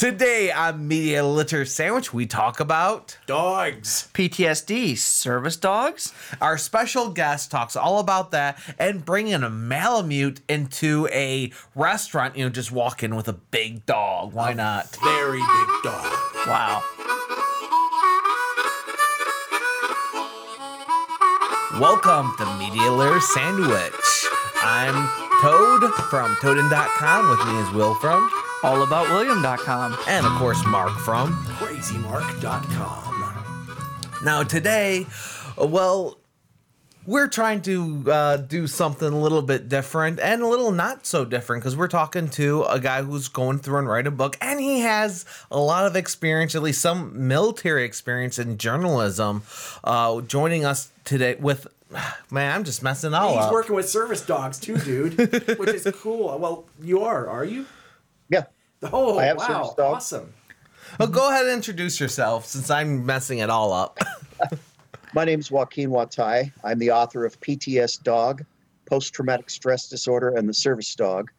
Today on Media Litter Sandwich, we talk about Dogs. PTSD, service dogs? our special guest talks all about that and bringing a Malamute into a restaurant. You know, just walk in with a big dog. Why not? Very big dog. Wow. Welcome to Media Litter Sandwich. I'm Toad from Toadin.com. With me is Will from, Allaboutwilliam.com. and of course Mark from. Crazymark.com. Now today, well, we're trying to uh, do something a little bit different and a little not so different because we're talking to a guy who's going through and write a book, and he has a lot of experience, at least some military experience in journalism. Uh, joining us today with, man, I'm just messing all He's up. working with service dogs too, dude, which is cool. Well, you are, are you? Yeah. Oh, I have wow. Awesome. Well, go ahead and introduce yourself since I'm messing it all up. My name is Joaquin Watai. I'm the author of PTS Dog, Post Traumatic Stress Disorder, and the Service Dog,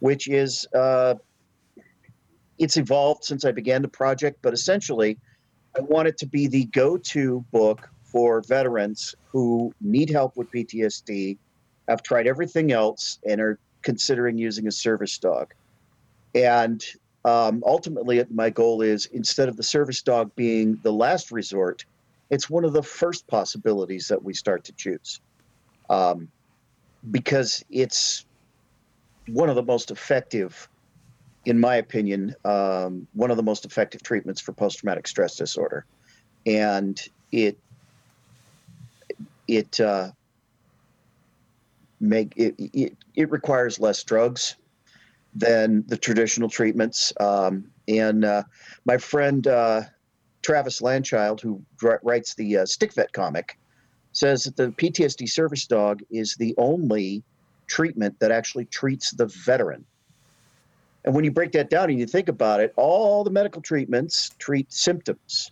which is uh, it's evolved since I began the project, but essentially, I want it to be the go-to book for veterans who need help with PTSD, have tried everything else, and are considering using a service dog. And um, ultimately, my goal is instead of the service dog being the last resort, it's one of the first possibilities that we start to choose. Um, because it's one of the most effective in my opinion um, one of the most effective treatments for post-traumatic stress disorder. And it it uh, make it, it it requires less drugs than the traditional treatments um, and uh, my friend uh, Travis Landchild, who dr- writes the uh, Stick Vet comic, says that the PTSD service dog is the only treatment that actually treats the veteran. And when you break that down and you think about it, all the medical treatments treat symptoms.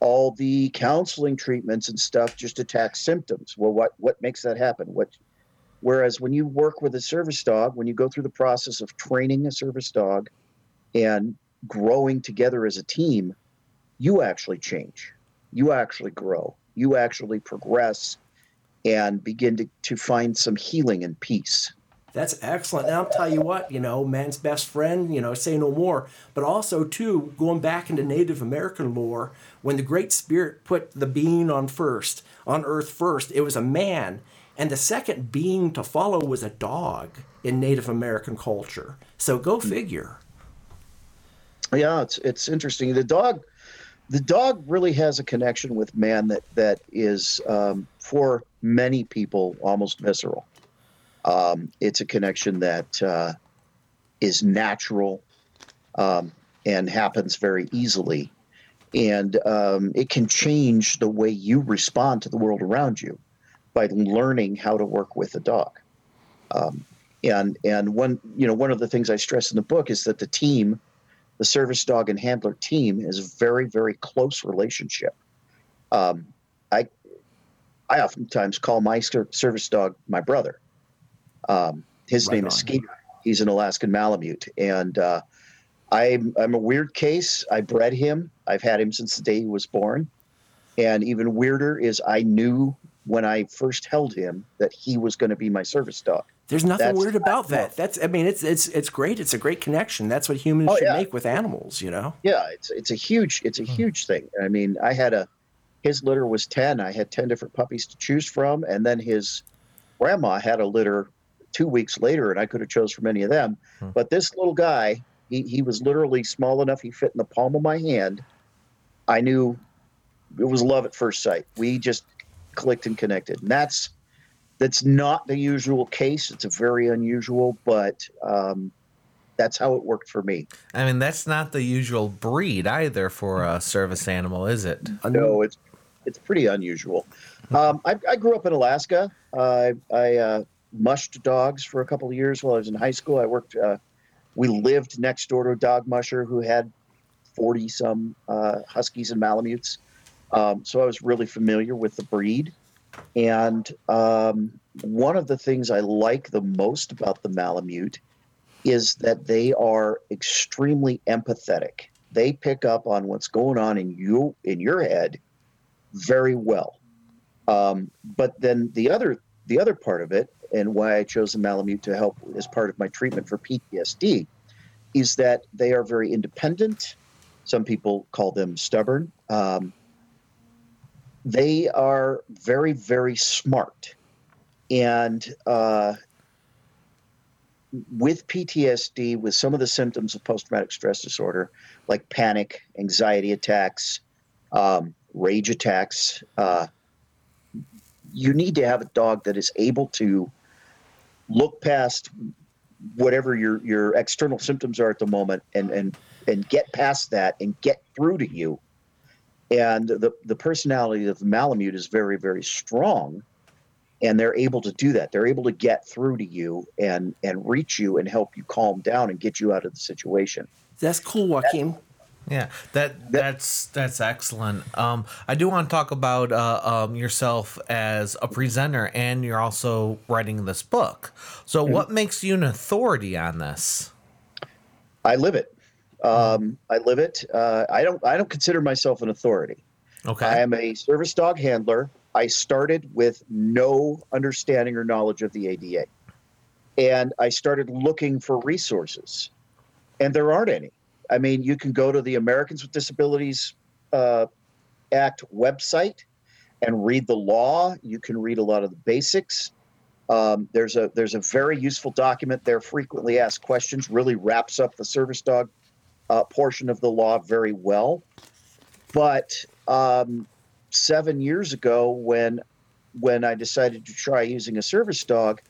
All the counseling treatments and stuff just attack symptoms. Well, what what makes that happen? What whereas when you work with a service dog, when you go through the process of training a service dog and growing together as a team, you actually change. You actually grow. You actually progress and begin to, to find some healing and peace. That's excellent. And I'll tell you what, you know, man's best friend, you know, say no more. But also, too, going back into Native American lore, when the Great Spirit put the being on first, on earth first, it was a man. And the second being to follow was a dog in Native American culture. So go figure. Yeah, it's it's interesting. The dog, the dog really has a connection with man that that is um, for many people almost visceral. Um, it's a connection that uh, is natural um, and happens very easily, and um, it can change the way you respond to the world around you by learning how to work with a dog. Um, and and one you know one of the things I stress in the book is that the team the service dog and handler team is a very very close relationship. Um, i i oftentimes call my service dog my brother. Um, his Right name on. is skeeter. He's an alaskan malamute. And uh, I'm, I'm a weird case. I bred him. I've had him since the day he was born. And even weirder is i knew when i first held him that he was going to be my service dog There's nothing That's- weird about that. That's I mean it's it's it's great. It's a great connection. That's what humans Oh, should yeah. make with animals, you know. Yeah, it's it's a huge it's a huge thing. I mean, I had a his litter was ten. I had ten different puppies to choose from, and then his grandma had a litter two weeks later, and I could have chose from any of them. Hmm. But this little guy, he he was literally small enough he fit in the palm of my hand. I knew it was love at first sight. We just clicked and connected, and that's that's not the usual case. It's a very unusual, but um, that's how it worked for me. I mean, that's not the usual breed either for a service animal, is it? No, it's it's pretty unusual. Um, I, I grew up in Alaska. Uh, I, I uh, mushed dogs for a couple of years while I was in high school. I worked. Uh, we lived next door to a dog musher who had forty some uh, huskies and malamutes. Um, so I was really familiar with the breed. And um, one of the things I like the most about the malamute is that they are extremely empathetic they pick up on what's going on in you in your head very well. Um, but then the other the other part of it, and why I chose the Malamute to help as part of my treatment for PTSD, is that they are very independent. Some people call them stubborn. Um, they are very very smart, and uh, with PTSD, with some of the symptoms of post traumatic stress disorder, like panic, anxiety attacks, um, rage attacks, uh, you need to have a dog that is able to look past whatever your, your external symptoms are at the moment and, and, and get past that and get through to you. And the, the personality of the Malamute is very, very strong and they're able to do that they're able to get through to you and and reach you and help you calm down and get you out of the situation That's cool, Joaquin. Yeah, that that's that's excellent. Um, I do want to talk about uh, um, yourself as a presenter, and you're also writing this book. So, what makes you an authority on this? i live it um, i live it. Uh, i don't i don't consider myself an authority. Okay. i am a service dog handler. I started with no understanding or knowledge of the ada and i started looking for resources. And there aren't any. I mean you can go to the americans with disabilities uh, act website and read the law. You can read a lot of the basics. Um, there's a there's a very useful document there frequently asked questions really wraps up the service dog uh, portion of the law very well. But um, seven years ago when when I decided to try using a service dog,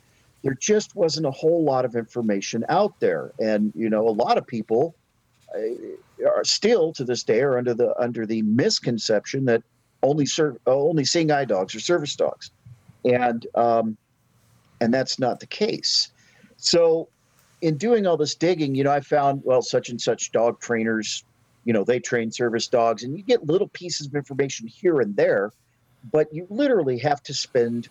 there just wasn't a whole lot of information out there, and you know, a lot of people uh, are still to this day are under the under the misconception that only ser- uh, only seeing eye dogs are service dogs, and um, and that's not the case. So, in doing all this digging, you know, I found well, such and such dog trainers you know they train service dogs and you get little pieces of information here and there but you literally have to spend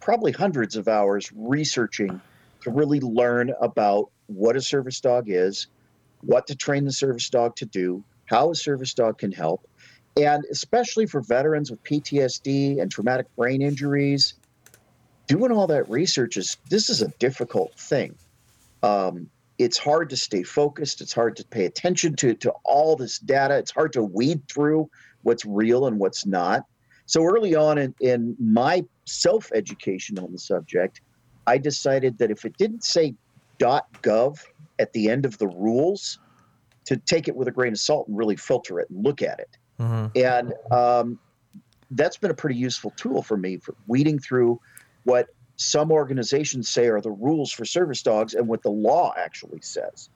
probably hundreds of hours researching to really learn about what a service dog is what to train the service dog to do how a service dog can help and especially for veterans with ptsd and traumatic brain injuries doing all that research is this is a difficult thing um, it's hard to stay focused. It's hard to pay attention to, to all this data. It's hard to weed through what's real and what's not. So early on in, in my self education on the subject, I decided that if it didn't say .gov at the end of the rules, to take it with a grain of salt and really filter it and look at it. hmm And um, that's been a pretty useful tool for me for weeding through what some organizations say are the rules for service dogs and what the law actually says.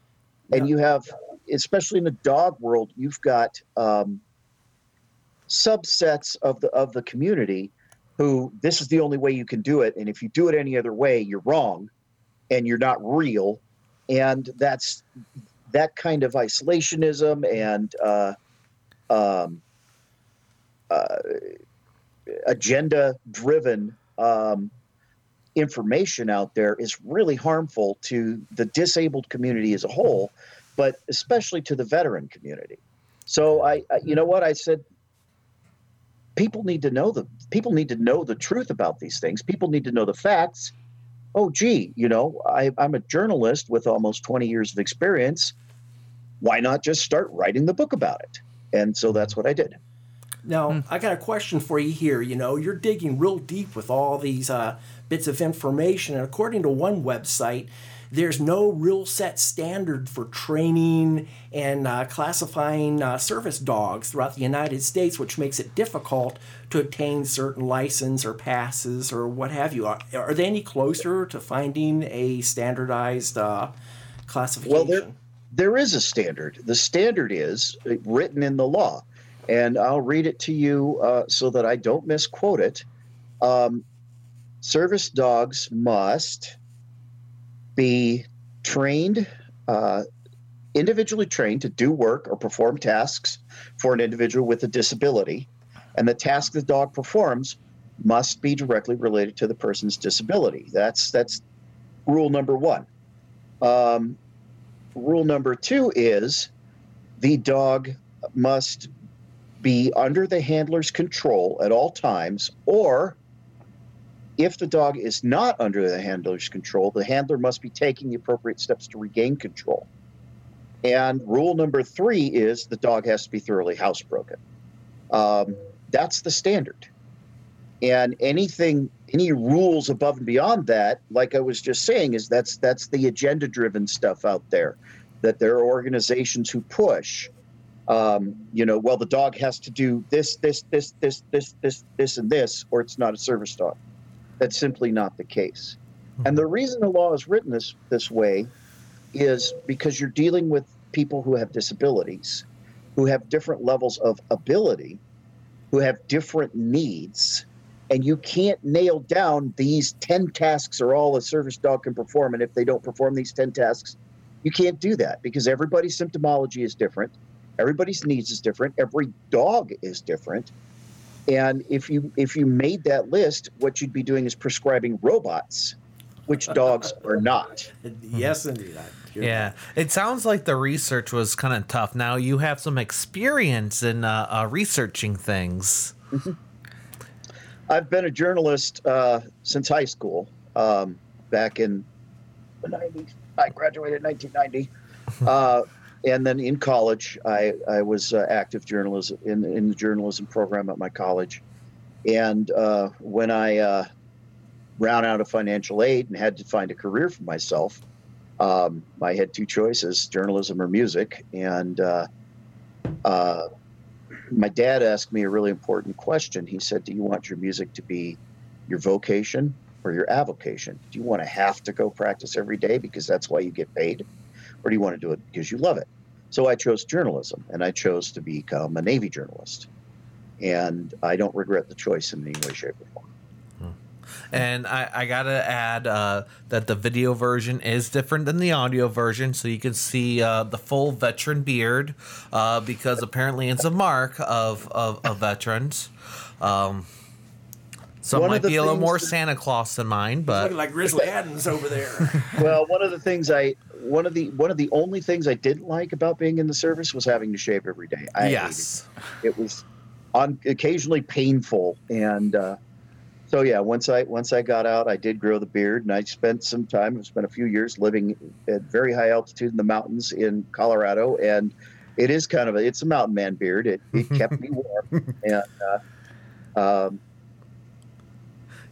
And you have, especially in the dog world, you've got um, subsets of the of the community who this is the only way you can do it, and if you do it any other way, you're wrong, and you're not real, and that's that kind of isolationism and uh, um, uh, agenda driven um, information out there is really harmful to the disabled community as a whole, but especially to the veteran community. So I, I you know what I said people need to know the people need to know the truth about these things. People need to know the facts. Oh, gee, you know, I, I'm a journalist with almost 20 years of experience. Why not just start writing the book about it? And so that's what I did. Now, I got a question for you here. You know, you're digging real deep with all these uh, bits of information, and according to one website, there's no real set standard for training and uh, classifying uh, service dogs throughout the United States, which makes it difficult to obtain certain license or passes or what have you. Are, are they any closer to finding a standardized uh, classification? Well, there, there is a standard. The standard is uh, written in the law, and I'll read it to you uh, so that I don't misquote it. Um, service dogs must be trained, uh, individually trained to do work or perform tasks for an individual with a disability, and the task the dog performs must be directly related to the person's disability. That's that's rule number one. Um, rule number two is the dog must be under the handler's control at all times, or if the dog is not under the handler's control, the handler must be taking the appropriate steps to regain control. And rule number three is the dog has to be thoroughly housebroken. Um, that's the standard. And anything, any rules above and beyond that, like I was just saying, is that's that's the agenda-driven stuff out there. That there are organizations who push um, you know, well, the dog has to do this, this, this, this, this, this, this, and this, or it's not a service dog. That's simply not the case. Mm-hmm. And the reason the law is written this this way is because you're dealing with people who have disabilities, who have different levels of ability, who have different needs, and you can't nail down these 10 tasks are all a service dog can perform. And if they don't perform these 10 tasks, you can't do that because everybody's symptomology is different. Everybody's needs is different. Every dog is different. And if you if you made that list, what you'd be doing is prescribing robots, which dogs are not. Yes, indeed. I hear Yeah, it sounds like the research was kind of tough. Now you have some experience in uh, uh, researching things. I've been a journalist uh, since high school, um, back in the 90s. I graduated in 1990. Uh, and then in college, I, I was uh, active journalism in, in the journalism program at my college. And uh, when I uh, ran out of financial aid and had to find a career for myself, um, I had two choices journalism or music. And uh, uh, my dad asked me a really important question. He said, Do you want your music to be your vocation or your avocation? Do you want to have to go practice every day because that's why you get paid? Or do you want to do it because you love it? So I chose journalism and I chose to become a Navy journalist. And I don't regret the choice in any way, shape, or form. And I, I gotta add uh, that the video version is different than the audio version, so you can see uh, the full veteran beard uh, because apparently it's a mark of of, of veterans. Um, some One of might be a little more that- Santa Claus than mine, Looking but like Grizzly Adams over there. well, one of the things I one of the one of the only things I didn't like about being in the service was having to shave every day. I yes, it. It was on occasionally painful, and uh, so yeah. Once I once I got out, I did grow the beard, and I spent some time. I spent a few years living at very high altitude in the mountains in Colorado, and it is kind of a it's a mountain man beard. It it kept me warm, and uh, um,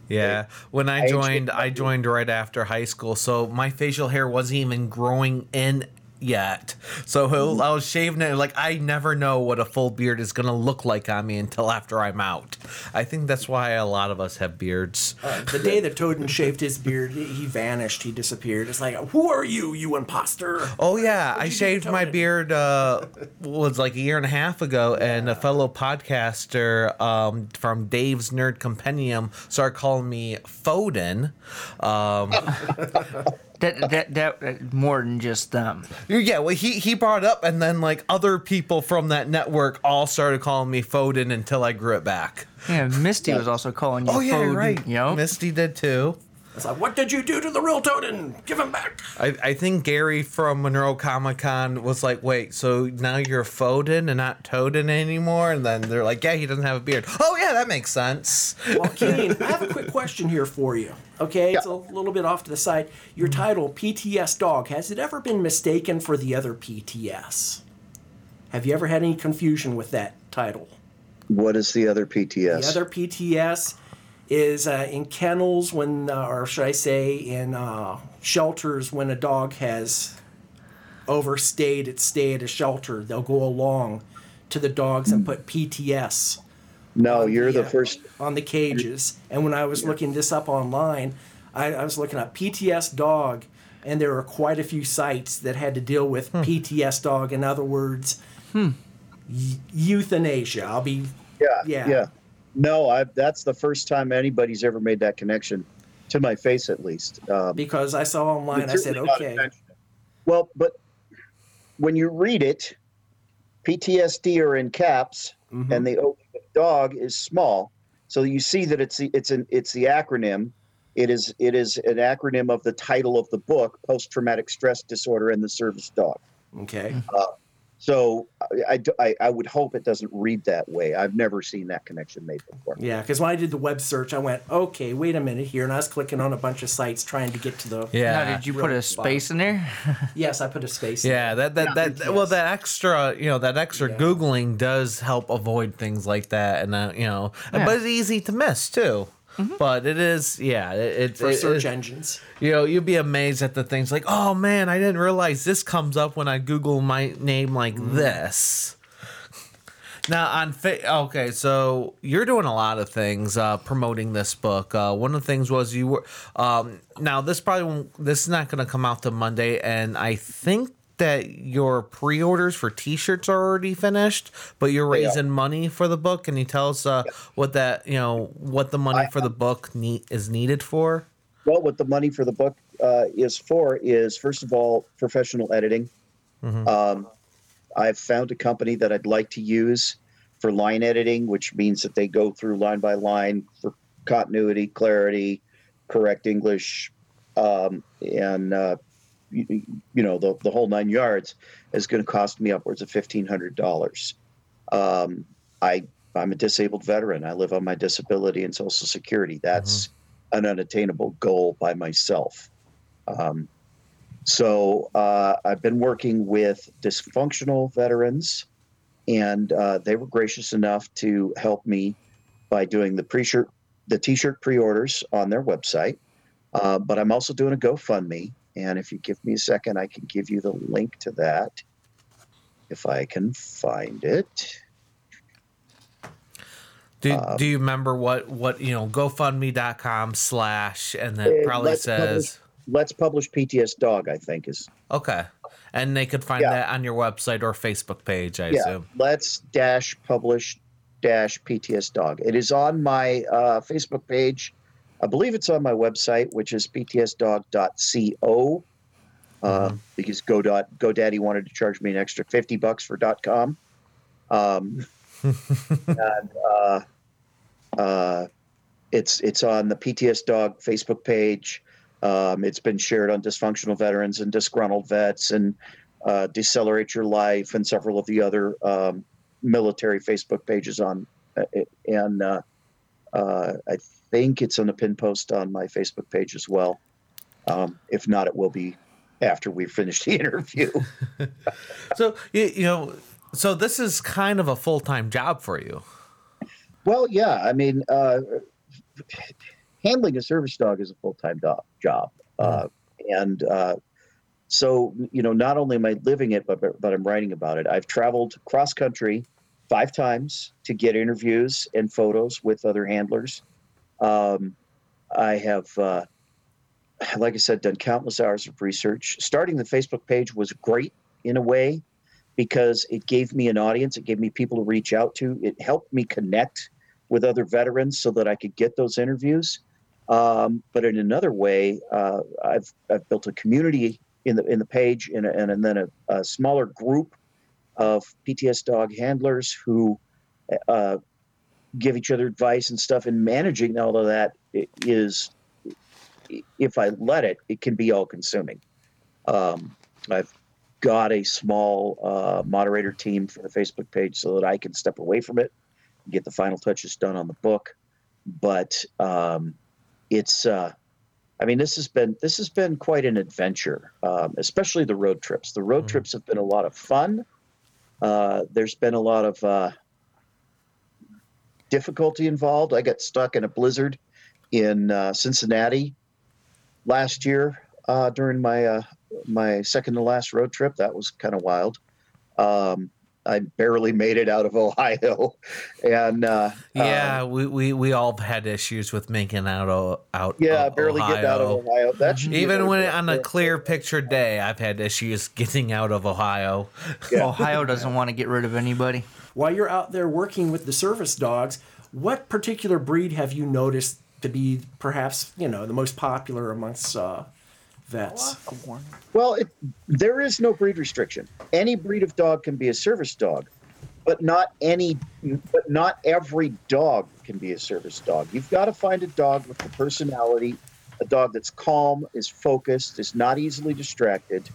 yeah. When I I joined, actually- I joined right after high school, so my facial hair wasn't even growing in yet. So Mm-hmm. I was shaving it. Like I never know what a full beard is gonna look like on me until after I'm out. I think that's why a lot of us have beards. Uh, the day that Toden shaved his beard, he he vanished. He disappeared. It's like, who are you, you imposter? Oh yeah, I shaved my beard uh was like a year and a half ago and a fellow podcaster um from Dave's Nerd Compendium started calling me Foden. Um That, that that uh, more than just them. yeah, well he he brought it up and then like other people from that network all started calling me Foden until I grew it back. Yeah, Misty was also calling you. Oh yeah, Foden, right. You know, Misty did too. It's like, what did you do to the real Toden? Give him back. I, I think Gary from Monroe Comic Con was like, wait, so now you're Foden and not Toden anymore? And then they're like, yeah, he doesn't have a beard. Oh, yeah, that makes sense. Well, Joaquin, I have a quick question here for you. Okay, it's a little bit off to the side. Your title, PTS Dog, has it ever been mistaken for the other PTS? Have you ever had any confusion with that title? what is the other PTS? The other PTS is uh, in kennels when, uh, or should I say, in uh, shelters when a dog has overstayed its stay at a shelter. They'll go along to the dogs and put PTS no, on you're the uh, first. on the cages. And when I was looking this up online, I, I was looking up PTS dog, and there were quite a few sites that had to deal with PTS dog. In other words, y- euthanasia. I'll be Yeah, Yeah. yeah, No, I. That's the first time anybody's ever made that connection, to my face at least. Um, because I saw online. I said, okay. Well, but when you read it, PTSD are in caps, Mhm. and the O dog is small. So you see that it's the, it's an it's the acronym. It is it is an acronym of the title of the book, Post Traumatic Stress Disorder and the Service Dog. okay, uh, So I, I, I- I would hope it doesn't read that way. I've never seen that connection made before. Yeah, because when I did the web search, I went, okay, wait a minute here, and I was clicking on a bunch of sites trying to get to the. Yeah. Now, did you put a space in there? Yes, I put a space. in Yeah, that that that Yes. well, that extra you know that extra Yeah. googling does help avoid things like that, and uh, you know, Yeah. but it's easy to miss too. But it is, yeah, it, it, for search it- engines. You know, you'd be amazed at the things like, oh man, I didn't realize this comes up when I Google my name like this. Now on fa- okay, so you're doing a lot of things uh, promoting this book. Uh, one of the things was you were um, now this probably won't, this is not going to come out to Monday, and I think that your pre-orders for T-shirts are already finished, but you're raising money for the book. Can you tell us uh, what that you know what the money for the book need, is needed for? Well, what the money for the book uh, is for is, first of all, professional editing. Um, I've found a company that I'd like to use for line editing, which means that they go through line by line for continuity, clarity, correct English, um, and uh, you, know the the whole nine yards is going to cost me upwards of fifteen hundred dollars. Um, I I'm a disabled veteran. I live on my disability and Social Security. That's an unattainable goal by myself. Um, so uh, I've been working with dysfunctional veterans, and uh, they were gracious enough to help me by doing the pre-shirt, the t-shirt pre-orders on their website. Uh, but I'm also doing a GoFundMe, and if you give me a second, I can give you the link to that if I can find it. Do, Um, do you remember what what you know GoFundMe.com slash and then Uh, probably let's says publish- Let's publish PTS Dog. I think is okay, and they could find Yeah. that on your website or Facebook page. I yeah, assume. let's dash publish dash PTS dog. It is on my uh, Facebook page. I believe it's on my website, which is ptsdog.co. Uh, Because Go dot GoDaddy wanted to charge me an extra fifty bucks for dot .com. Um, and uh, uh, it's it's on the PTS Dog Facebook page. Um, it's been shared on dysfunctional veterans and disgruntled vets and uh, Decelerate Your Life and several of the other um, military Facebook pages on, uh, and uh, uh, I think it's on a pin post on my Facebook page as well. Um, if not, it will be after we finish the interview. So you, you know, so this is kind of a full time job for you. well, yeah, I mean, uh, handling a service dog is a full time do- job, uh, and uh, so you know, not only am I living it, but but I'm writing about it. I've traveled cross country five times to get interviews and photos with other handlers. Um, I have, uh, like I said, done countless hours of research. Starting the Facebook page was great in a way because it gave me an audience. It gave me people to reach out to. It helped me connect with other veterans so that I could get those interviews. Um, but in another way, uh, I've, I've built a community in the in the page and, and, and then a, a smaller group of PTS dog handlers who uh, give each other advice and stuff. And managing all of that is, if I let it, it can be all consuming. Um, I've got a small uh, moderator team for the Facebook page so that I can step away from it, and get the final touches done on the book. But um, it's, uh, I mean, this has been this has been quite an adventure, um, especially the road trips. The road Mhm. trips have been a lot of fun. Uh, there's been a lot of uh, difficulty involved. I got stuck in a blizzard in uh, Cincinnati last year uh, during my uh, my second to last road trip. That was kind of wild. Um, I barely made it out of Ohio, and uh, Yeah, um, we, we we all had issues with making out o- out. yeah, of barely getting out of Ohio. Ohio. That Even when trip. on a clear picture day, I've had issues getting out of Ohio. Yeah. Ohio doesn't want to get rid of anybody. While you're out there working with the service dogs, what particular breed have you noticed to be perhaps you know the most popular amongst uh, vets? Well, it, there is no breed restriction. Any breed of dog can be a service dog, but not any, but not every dog can be a service dog. You've got to find a dog with the personality, a dog that's calm, is focused, is not easily distracted,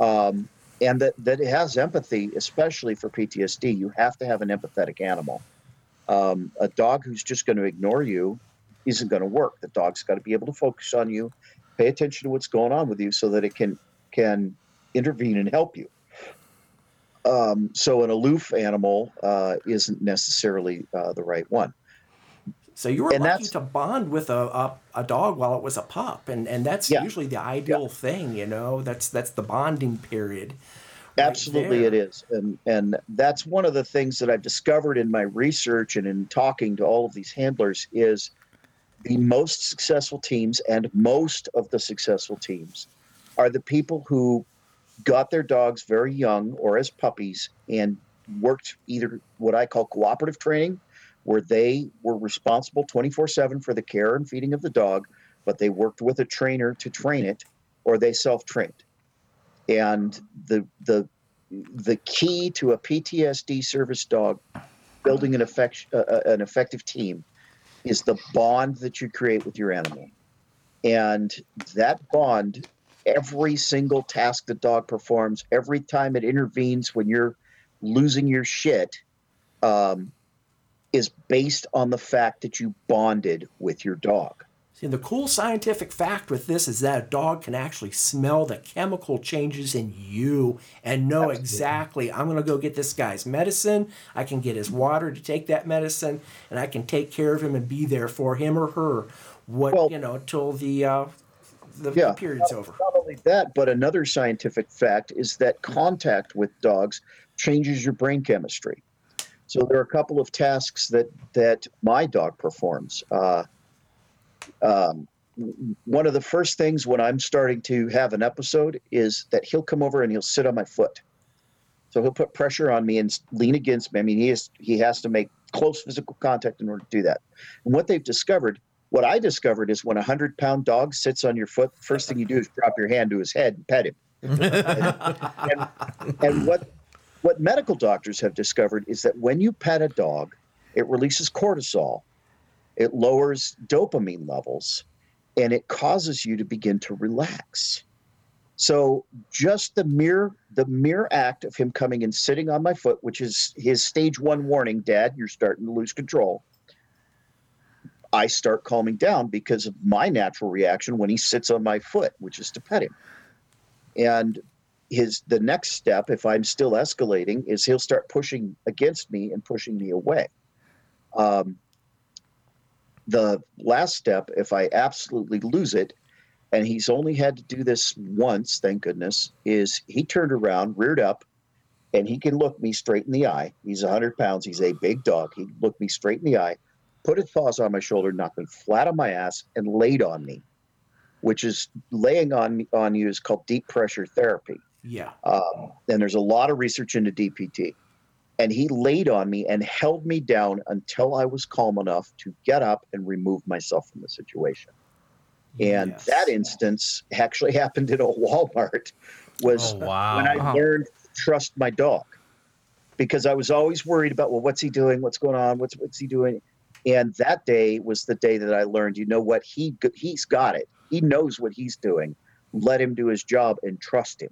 um, and that that has empathy, especially for PTSD. You have to have an empathetic animal. Um, a dog who's just going to ignore you isn't going to work. The dog's got to be able to focus on you, pay attention to what's going on with you, so that it can can intervene and help you. Um, so an aloof animal uh, isn't necessarily uh, the right one. So you were And lucky to bond with a, a, a dog while it was a pup, and, and that's Yeah. usually the ideal thing, you know. That's that's the bonding period. right Absolutely, there. it is, and and that's one of the things that I've discovered in my research and in talking to all of these handlers is the most successful teams and most of the successful teams are the people who got their dogs very young or as puppies and worked either what I call cooperative training, where they were responsible 24 7 for the care and feeding of the dog, but they worked with a trainer to train it, or they self trained. And the, the, the key to a PTSD service dog building an, effect, uh, uh, an effective team is the bond that you create with your animal. And that bond, every single task the dog performs, every time it intervenes when you're losing your shit, um, is based on the fact that you bonded with your dog. See, the cool scientific fact with this is that a dog can actually smell the chemical changes in you and know exactly, I'm going to go get this guy's medicine. I can get his water to take that medicine, and I can take care of him and be there for him or her. What Well- you know till the uh, the, Yeah. the period's over. Not only that, but another scientific fact is that contact with dogs changes your brain chemistry. So there are a couple of tasks that that my dog performs. Uh, um, one of the first things when I'm starting to have an episode is that he'll come over and he'll sit on my foot. So he'll put pressure on me and lean against me. I mean, he has he has to make close physical contact in order to do that. And what they've discovered, what I discovered, is when a hundred pound dog sits on your foot, first thing you do is drop your hand to his head and pet him. and, and what what medical doctors have discovered is that when you pet a dog, it releases cortisol, it lowers dopamine levels, and it causes you to begin to relax. So just the mere the mere act of him coming and sitting on my foot, which is his stage one warning, Dad, you're starting to lose control. I start calming down because of my natural reaction when he sits on my foot, which is to pet him. And his the next step, if I'm still escalating, is he'll start pushing against me and pushing me away. Um, the last step, if I absolutely lose it, and he's only had to do this once, thank goodness, is he turned around, reared up, and he can look me straight in the eye. He's 100 pounds. He's a big dog. He looked me straight in the eye, put his paws on my shoulder, knocked me flat on my ass, and laid on me, which is laying on on you is called deep pressure therapy. Yeah. Um, and there's a lot of research into DPT. And he laid on me and held me down until I was calm enough to get up and remove myself from the situation. And Yes. that instance actually happened in a Walmart was Oh, wow. when I learned to trust my dog because I was always worried about, well, what's he doing? What's going on? What's, what's he doing? And that day was the day that I learned, you know what? He, he's got it. He knows what he's doing. Let him do his job and trust him.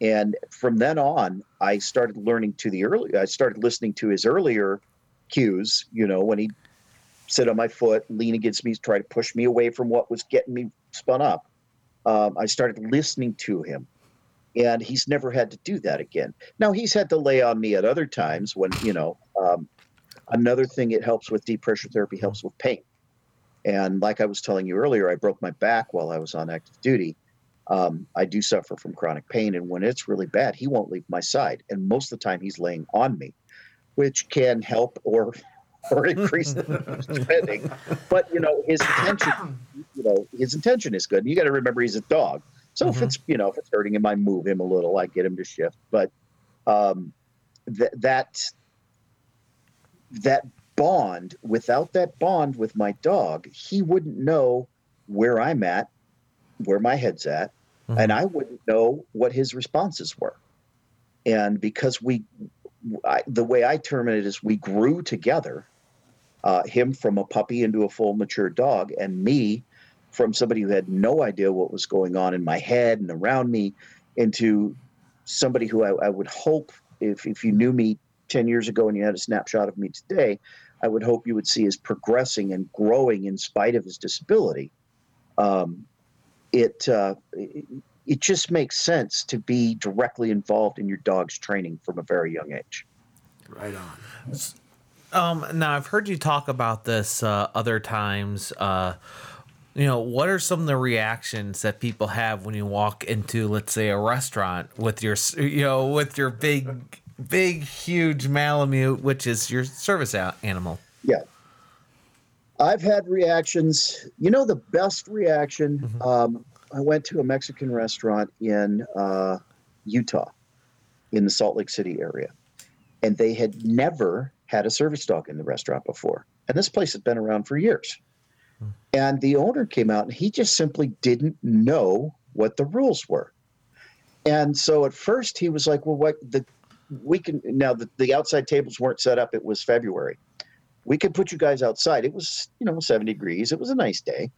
And from then on, I started learning to the early, I started listening to his earlier cues, you know, when he sit on my foot, lean against me, try to push me away from what was getting me spun up. Um, I started listening to him, and he's never had to do that again. Now he's had to lay on me at other times when you know. Um, another thing it helps with deep pressure therapy helps with pain, and like I was telling you earlier, I broke my back while I was on active duty. Um, I do suffer from chronic pain, and when it's really bad, he won't leave my side, and most of the time he's laying on me, which can help or or increase the spending. But you know, his intention, you know, his intention is good. And you got to remember he's a dog. So if Mhm. it's you know if it's hurting him, I move him a little. I get him to shift. But um, th- that that bond, without that bond with my dog, he wouldn't know where I'm at, where my head's at, Mhm. and I wouldn't know what his responses were. And because we, I, the way I term it is, we grew together. Uh, him from a puppy into a full mature dog, and me from somebody who had no idea what was going on in my head and around me into somebody who I, I would hope if if you knew me ten years ago and you had a snapshot of me today, I would hope you would see as progressing and growing in spite of his disability. Um, it, uh, it it just makes sense to be directly involved in your dog's training from a very young age. Right on. Um, now I've heard you talk about this uh, other times. Uh, you know, what are some of the reactions that people have when you walk into, let's say, a restaurant with your, you know, with your big, big, huge Malamute, which is your service animal? Yeah. I've had reactions. You know, the best reaction. Um, I went to a Mexican restaurant in uh, Utah, in the Salt Lake City area, and they had never had a service dog in the restaurant before. And this place had been around for years. And the owner came out and he just simply didn't know what the rules were. And so at first he was like, well, what the, we can, now the, the outside tables weren't set up. It was February we could put you guys outside. It was, you know, 70 degrees. It was a nice day.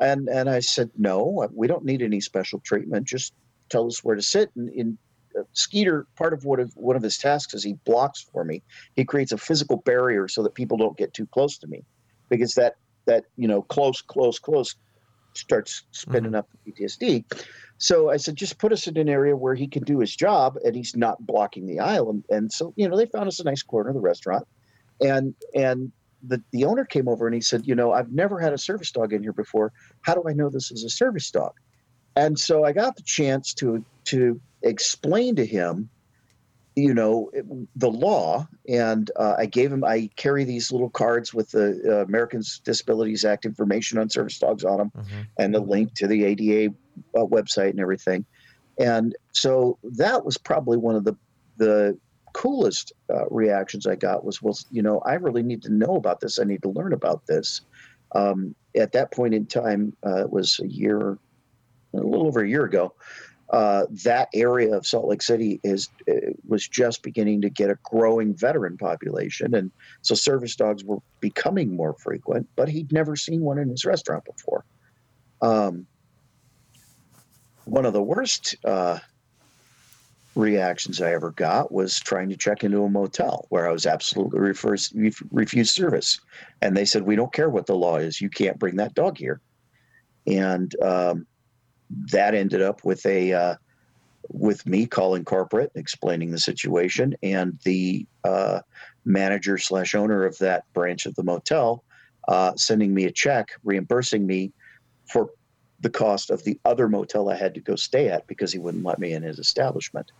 And and I said, no, we don't need any special treatment. Just tell us where to sit. And in uh, Skeeter, part of what of one of his tasks is he blocks for me. He creates a physical barrier so that people don't get too close to me, because that that you know close, close, close starts spinning up PTSD. So I said, just put us in an area where he can do his job and he's not blocking the aisle. And, and so you know they found us a nice corner of the restaurant and and the, the owner came over and he said you know i've never had a service dog in here before. How do i know this is a service dog? And so i got the chance to to explain to him you know the law and uh, i gave him i carry these little cards with the uh, americans disabilities act information on service dogs on them and the link to the ada uh, website and everything. And so that was probably one of the the coolest uh, reactions I got was, well, you know, I really need to know about this. I need to learn about this. Um, at that point in time, uh, it was a year, a little over a year ago. Uh, that area of Salt Lake City is uh, was just beginning to get a growing veteran population, and so service dogs were becoming more frequent. But he'd never seen one in his restaurant before. Um, one of the worst uh, reactions I ever got was trying to check into a motel where I was absolutely refused service. And they said, We don't care what the law is. You can't bring that dog here. And um, that ended up with a. Uh, with me calling corporate, explaining the situation, and the uh, manager slash owner of that branch of the motel uh, sending me a check reimbursing me for the cost of the other motel I had to go stay at because he wouldn't let me in his establishment.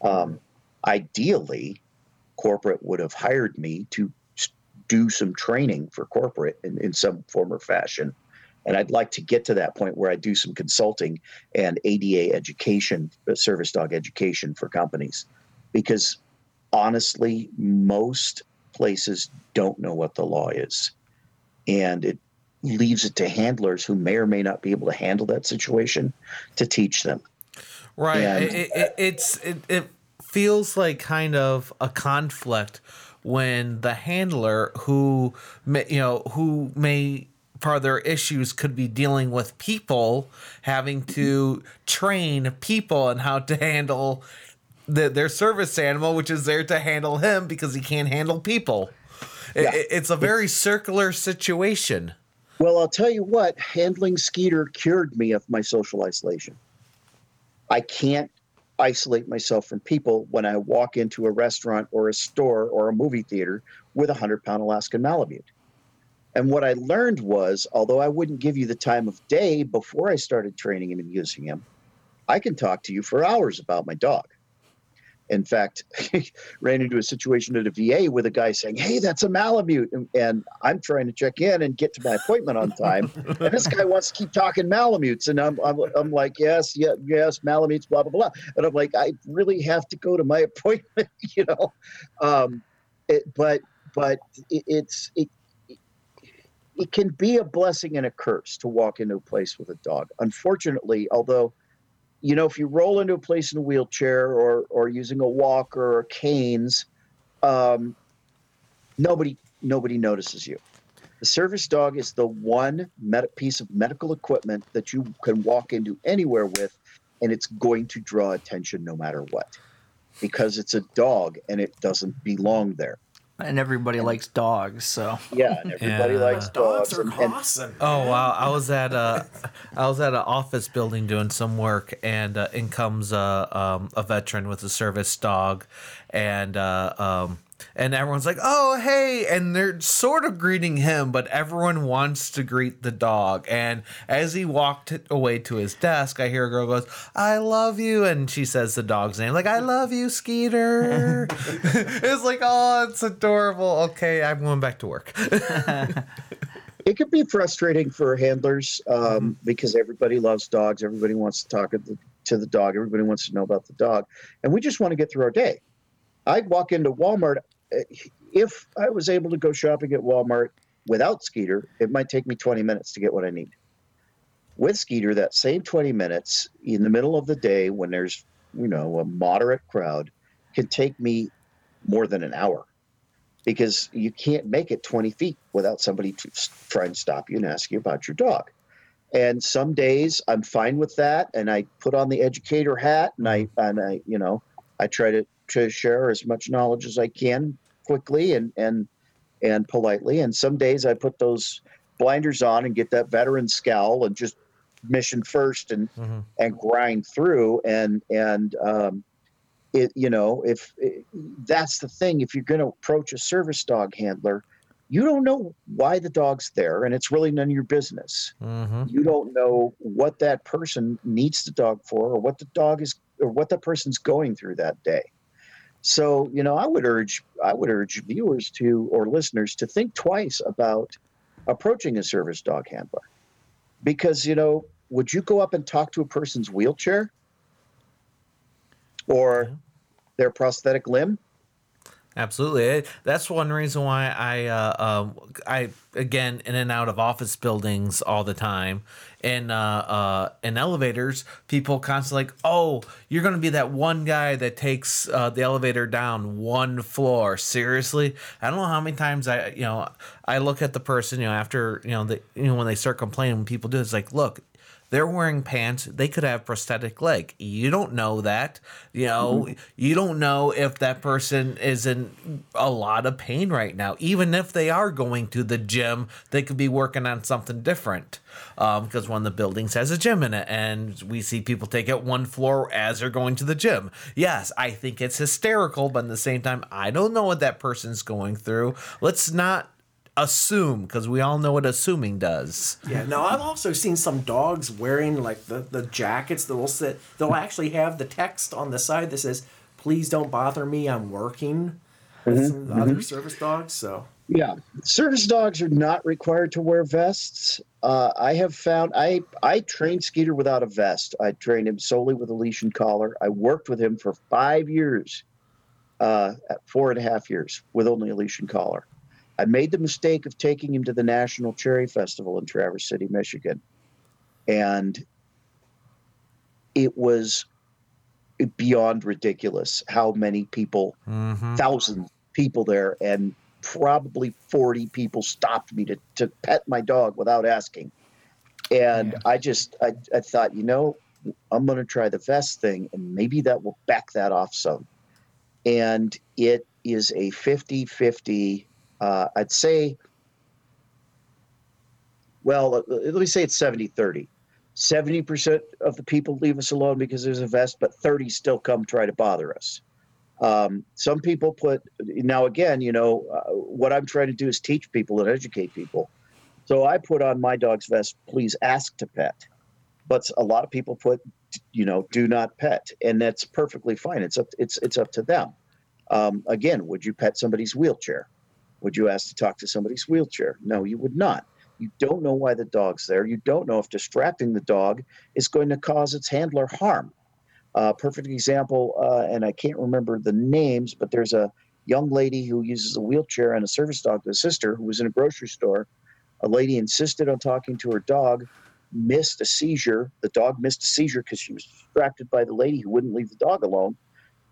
Um, ideally, corporate would have hired me to do some training for corporate in, in some form or fashion. And I'd like to get to that point where I do some consulting and ADA education, uh, service dog education for companies. Because honestly, most places don't know what the law is. And it leaves it to handlers who may or may not be able to handle that situation to teach them. Right. And- It, it, it's it, it feels like kind of a conflict when the handler who may, you know who may their issues could be dealing with people having to train people on how to handle the, their service animal, which is there to handle him because he can't handle people. Yeah. it- it's a very circular situation. Well, I'll tell you what, handling Skeeter cured me of my social isolation. I can't isolate myself from people when I walk into a restaurant or a store or a movie theater with a 100 pound Alaskan Malamute. And what I learned was, although I wouldn't give you the time of day before I started training him and using him, I can talk to you for hours about my dog. In fact, ran into a situation at a VA with a guy saying, "Hey, that's a Malamute," and, and I'm trying to check in and get to my appointment on time, and this guy wants to keep talking Malamutes, and I'm, I'm I'm like, "Yes, yeah, yes, Malamutes, blah blah blah," and I'm like, "I really have to go to my appointment," you know, um, it, but but it, it's it, it can be a blessing and a curse to walk into a place with a dog. Unfortunately, although you know, if you roll into a place in a wheelchair or or using a walker or canes, um, nobody nobody notices you. The service dog is the one med- piece of medical equipment that you can walk into anywhere with, and it's going to draw attention no matter what because it's a dog and it doesn't belong there. And everybody likes dogs, so Yeah, and everybody Yeah. likes dogs. Dogs are and- and- awesome. Oh wow! I was at a, I was at an office building doing some work, and uh, in comes a um, a veteran with a service dog, and uh, um, and everyone's like, "Oh hey!" and they're sort of greeting him, but everyone wants to greet the dog. And as he walked away to his desk, I hear a girl goes, "I love you," and she says the dog's name, like, "I love you, Skeeter." it's like, oh, it's adorable. Okay, I'm going back to work. it could be frustrating for handlers um, because everybody loves dogs. Everybody wants to talk to the, to the dog. Everybody wants to know about the dog, and we just want to get through our day. I'd walk into Walmart if I was able to go shopping at Walmart without Skeeter. It might take me 20 minutes to get what I need. With Skeeter, that same 20 minutes in the middle of the day when there's you know a moderate crowd can take me more than an hour because you can't make it 20 feet without somebody to try and stop you and ask you about your dog. And some days I'm fine with that, and I put on the educator hat, and I and I you know I try to to share as much knowledge as I can quickly and and and politely. And some days I put those blinders on and get that veteran scowl and just mission first and Mhm. and grind through. And and um, it you know if it, that's the thing. If you're going to approach a service dog handler you don't know why the dog's there and it's really none of your business. Hmm you don't know what that person needs the dog for or what the dog is or what the person's going through that day so you know i would urge i would urge viewers to or listeners to think twice about approaching a service dog handler. Because you know would you go up and talk to a person's wheelchair? Or their prosthetic limb Absolutely. That's one reason why I, uh, um, I again in and out of office buildings all the time, in uh, uh, in elevators, people constantly like, "Oh, you're gonna be that one guy that takes uh, the elevator down one floor." Seriously, I don't know how many times I, you know, I look at the person, you know, after you know, the, you know, when they start complaining, when people do, it's like, look, they're wearing pants. They could have prosthetic leg. You don't know that you know? Mm-hmm. You don't know if that person is in a lot of pain right now even if they are going to the gym they could be working on something different um, because one of the buildings has a gym in it and we see people take it one floor as they're going to the gym. Yes i think it's hysterical but at the same time i don't know what that person's going through. Let's not assume because we all know what assuming does Yeah. Now I've also seen some dogs wearing like the, the jackets that will sit. They'll actually have the text on the side that says, "Please don't bother me. I'm working." With some other service dogs. So Yeah, service dogs are not required to wear vests. Uh, I have found I I trained Skeeter without a vest. I trained him solely with a leash and collar. I worked with him for five years, uh, at four and a half years with only a leash and collar. I made the mistake of taking him to the National Cherry Festival in Traverse City, Michigan, and it was beyond ridiculous how many people mm-hmm. thousand people there and probably 40 people stopped me to, to pet my dog without asking and Yeah. i just I, I thought you know i'm going to try the vest thing and maybe that will back that off some and it is a 50 50 uh, i'd say well let me say it's 70 30 70% of the people leave us alone because there's a vest but 30 still come try to bother us um, some people put now again, you know, uh, what I'm trying to do is teach people and educate people. So I put on my dog's vest, please ask to pet. But a lot of people put, you know, do not pet, and that's perfectly fine. It's up, it's it's up to them. Um, again, would you pet somebody's wheelchair? Would you ask to talk to somebody's wheelchair? No, you would not. You don't know why the dog's there. You don't know if distracting the dog is going to cause its handler harm. Uh, perfect example, uh, and I can't remember the names, but there's a young lady who uses a wheelchair and a service dog, the sister, who was in a grocery store. A lady insisted on talking to her dog, missed a seizure. The dog missed a seizure because she was distracted by the lady who wouldn't leave the dog alone.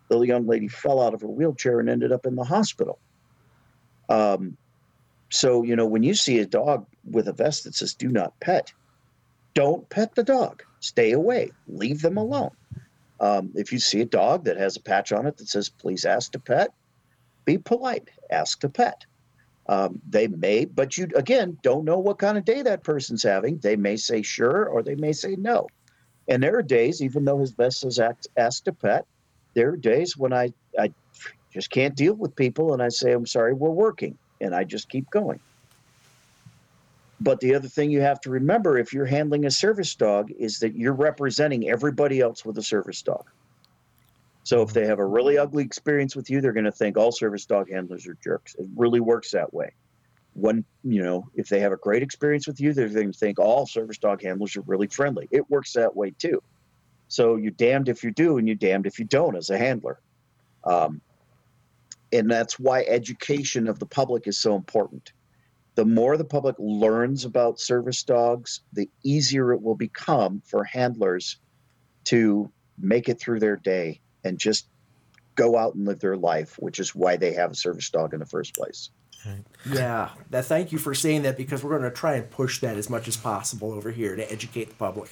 The young lady fell out of her wheelchair and ended up in the hospital. Um, so, you know, when you see a dog with a vest that says do not pet, don't pet the dog. Stay away. Leave them alone. Um, if you see a dog that has a patch on it that says "Please ask to pet," be polite. Ask to pet. Um, they may, but you again don't know what kind of day that person's having. They may say sure, or they may say no. And there are days, even though his vest says ask, ask to pet, there are days when I I just can't deal with people, and I say I'm sorry, we're working, and I just keep going. But the other thing you have to remember if you're handling a service dog is that you're representing everybody else with a service dog. So if they have a really ugly experience with you, they're going to think all service dog handlers are jerks. It really works that way. When, you know, if they have a great experience with you, they're going to think all service dog handlers are really friendly. It works that way too. So you're damned if you do and you're damned if you don't as a handler. Um, and that's why education of the public is so important the more the public learns about service dogs, the easier it will become for handlers to make it through their day and just go out and live their life, which is why they have a service dog in the first place. Yeah, that. Thank you for saying that because we're going to try and push that as much as possible over here to educate the public.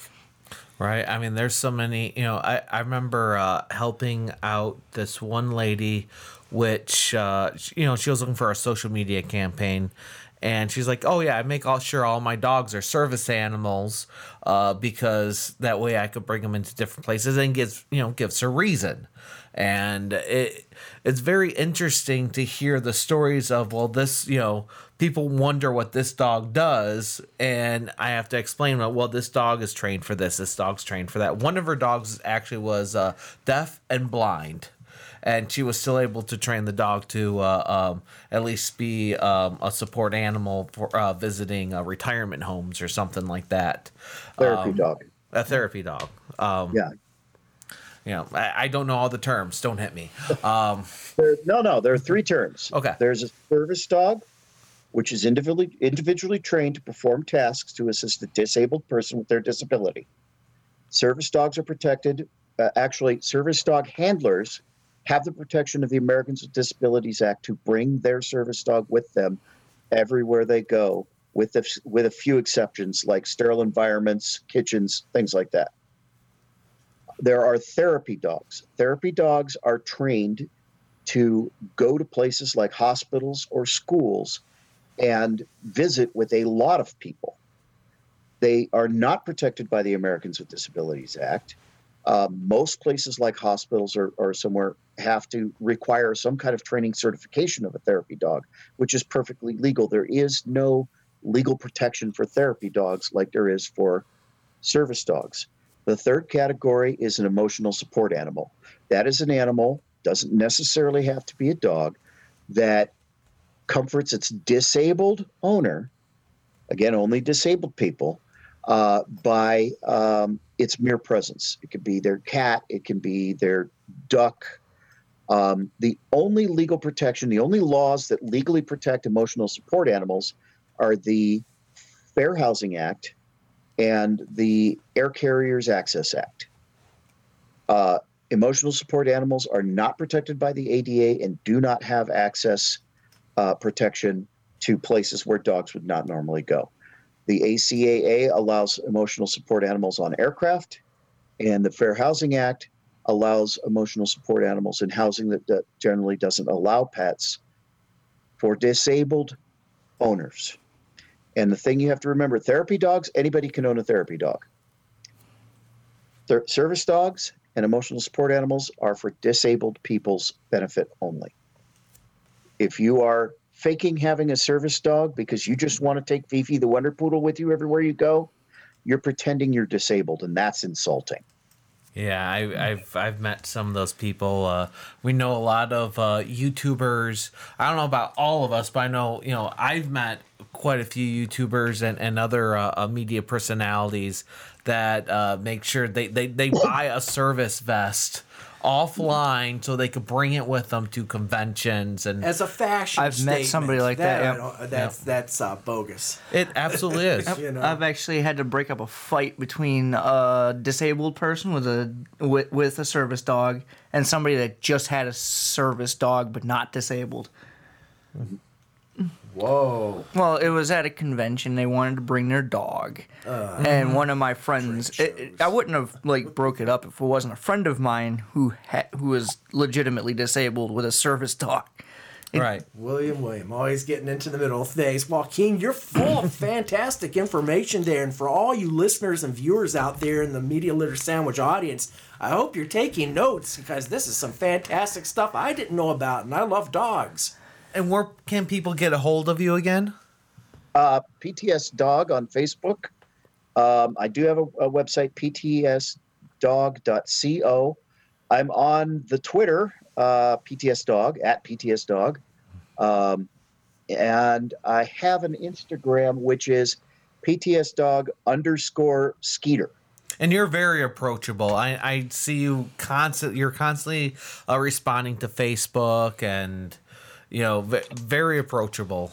Right. I mean, there's so many. You know, I I remember uh, helping out this one lady, which uh, you know she was looking for a social media campaign, and she's like, "Oh yeah, I make all sure all my dogs are service animals, uh, because that way I could bring them into different places and gives you know gives her reason." And it it's very interesting to hear the stories of well, this you know people wonder what this dog does, and I have to explain well, well, this dog is trained for this, this dog's trained for that. One of her dogs actually was uh, deaf and blind and she was still able to train the dog to uh, um, at least be um, a support animal for uh, visiting uh, retirement homes or something like that. Therapy Um, dog. A therapy dog. Um, Yeah. You know, I, I don't know all the terms. Don't hit me. Um, There, no, no, there are three terms. Okay. There's a service dog, which is individually individually trained to perform tasks to assist a disabled person with their disability. Service dogs are protected. Uh, actually, service dog handlers have the protection of the Americans with Disabilities Act to bring their service dog with them everywhere they go, with a, with a few exceptions like sterile environments, kitchens, things like that. There are therapy dogs. Therapy dogs are trained to go to places like hospitals or schools and visit with a lot of people. They are not protected by the Americans with Disabilities Act. Uh, most places like hospitals or, or somewhere have to require some kind of training certification of a therapy dog, which is perfectly legal. There is no legal protection for therapy dogs like there is for service dogs. The third category is an emotional support animal. That is an animal, doesn't necessarily have to be a dog, that comforts its disabled owner, again, only disabled people, uh, by um, its mere presence. It could be their cat, it can be their duck. Um, the only legal protection, the only laws that legally protect emotional support animals are the Fair Housing Act and the Air Carriers Access Act. Uh, emotional support animals are not protected by the ADA and do not have access uh, protection to places where dogs would not normally go. The ACAA allows emotional support animals on aircraft, and the Fair Housing Act allows emotional support animals in housing that, that generally doesn't allow pets for disabled owners. And the thing you have to remember therapy dogs, anybody can own a therapy dog. Ther- service dogs and emotional support animals are for disabled people's benefit only. If you are faking having a service dog because you just want to take Fifi the Wonder Poodle with you everywhere you go, you're pretending you're disabled, and that's insulting. Yeah, I, I've I've met some of those people. Uh, we know a lot of uh, YouTubers. I don't know about all of us, but I know you know I've met quite a few YouTubers and and other uh, uh, media personalities that uh, make sure they, they they buy a service vest offline so they could bring it with them to conventions and As a fashion, I've met somebody like that, I yeah. don't- That's that's uh, bogus. it absolutely is. You know? I've actually had to break up a fight between a disabled person with a with, with a service dog and somebody that just had a service dog but not disabled. Whoa. Well, it was at a convention. They wanted to bring their dog, uh-huh. and one of my friends. It, it- I wouldn't have like broke it up if it wasn't a friend of mine who ha- who was legitimately disabled with a service dog. Right. William, William, always getting into the middle of things. Joaquin, you're full of fantastic information there. And for all you listeners and viewers out there in the Media Layer Sandwich audience, I hope you're taking notes because this is some fantastic stuff I didn't know about. And I love dogs. And where can people get a hold of you again? Uh, PTS Dog on Facebook. Um, I do have a, a website, ptsdog.co. I'm on the Twitter, uh, PTS Dog, at PTS Dog. Um, and I have an Instagram, which is PTS Dog underscore Skeeter. And you're very approachable. I, I see you constant. You're constantly uh, responding to Facebook, and you know, v- very approachable.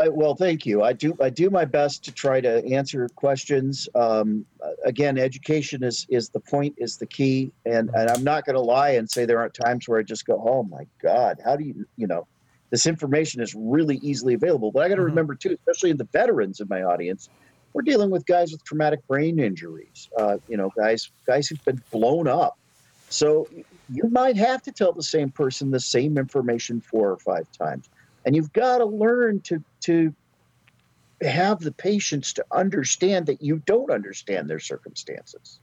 I, well, thank you. I do. I do my best to try to answer questions. Um, again, education is is the point, is the key, and and I'm not going to lie and say there aren't times where I just go, "Oh my God, how do you?" You know, this information is really easily available. But I got to Mhm. remember too, especially in the veterans in my audience, we're dealing with guys with traumatic brain injuries. Uh, you know, guys guys who've been blown up. So you might have to tell the same person the same information four or five times. And you've got to learn to to have the patience to understand that you don't understand their circumstances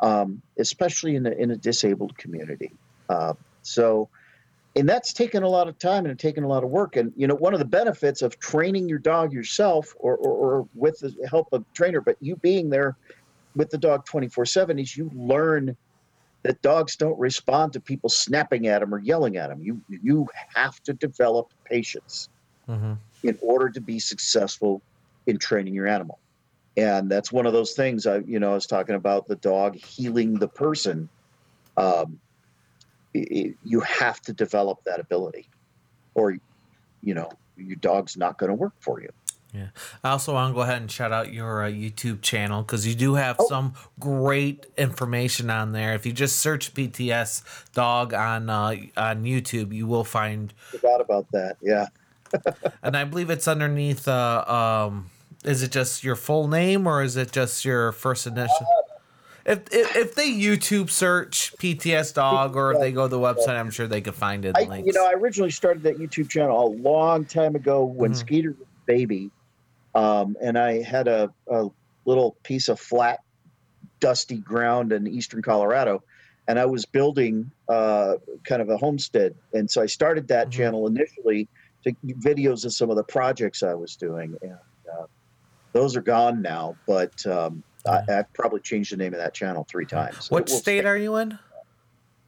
um, especially in a, in a disabled community. Uh, so and that's taken a lot of time and taken a lot of work. And you know one of the benefits of training your dog yourself or, or, or with the help of a trainer but you being there with the dog 24 7 is you learn that dogs don't respond to people snapping at them or yelling at them. You you have to develop patience Mm-hmm. in order to be successful in training your animal. And that's one of those things I you know I was talking about the dog healing the person. Um, i- i- you have to develop that ability, or you know your dog's not going to work for you. Yeah. I also want to go ahead and shout out your uh, YouTube channel because you do have Oh. some great information on there. If you just search PTS dog on uh, on YouTube, you will find, Forgot about that. Yeah. and I believe it's underneath. Uh, um, is it just your full name or is it just your first initial? If, if, if they YouTube search PTS dog or if they go to the website, I'm sure they could find it. I, you know, I originally started that YouTube channel a long time ago when Mhm. Skeeter was a baby, um, and I had a, a little piece of flat, dusty ground in eastern Colorado, and I was building uh, kind of a homestead, and so I started that Mhm. channel initially to videos of some of the projects I was doing, and uh, those are gone now. But um, I, I've probably changed the name of that channel three times. what will state are you in?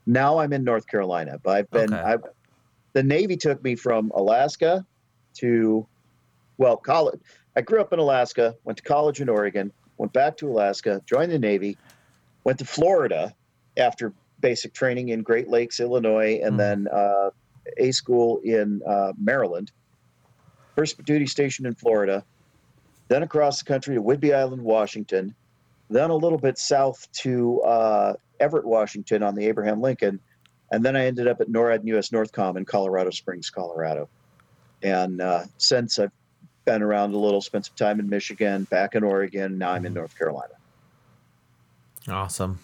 now I'm in North Carolina, but I've been Okay. I've the Navy took me from Alaska to well, college. I grew up in Alaska, went to college in Oregon, went back to Alaska, joined the Navy, went to Florida after basic training in Great Lakes, Illinois, and Mhm. then uh, A school in uh, Maryland. First duty station in Florida, then across the country to Whidbey Island, Washington, then a little bit south to uh, Everett, Washington on the Abraham Lincoln. And then I ended up at NORAD and US Northcom in Colorado Springs, Colorado. And uh, since I've been around a little, spent some time in Michigan, back in Oregon, now I'm in North Carolina. Awesome.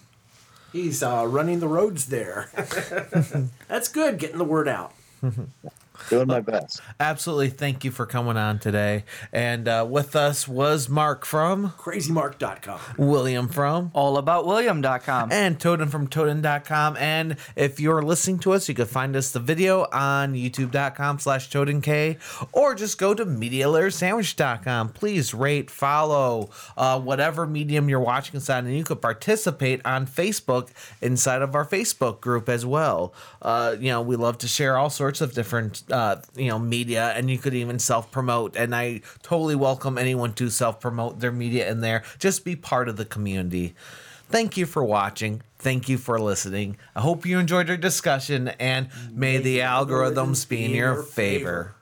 He's uh, running the roads there. That's good, getting the word out. Doing my best. Absolutely. Thank you for coming on today. And uh, with us was Mark from, CrazyMark.com. William from, Allaboutwilliam.com. and Toten from Toten.com. And if you're listening to us, you can find us the video on youtube.com slash TotenK or just go to MediaLayerSandwich.com. Please rate, follow, uh, whatever medium you're watching us on, and you could participate on Facebook inside of our Facebook group as well. Uh, you know, we love to share all sorts of different, uh, you know, media, and you could even self promote. And I totally welcome anyone to self promote their media in there. Just be part of the community. Thank you for watching. Thank you for listening. I hope you enjoyed our discussion, and may the algorithms be in your favor.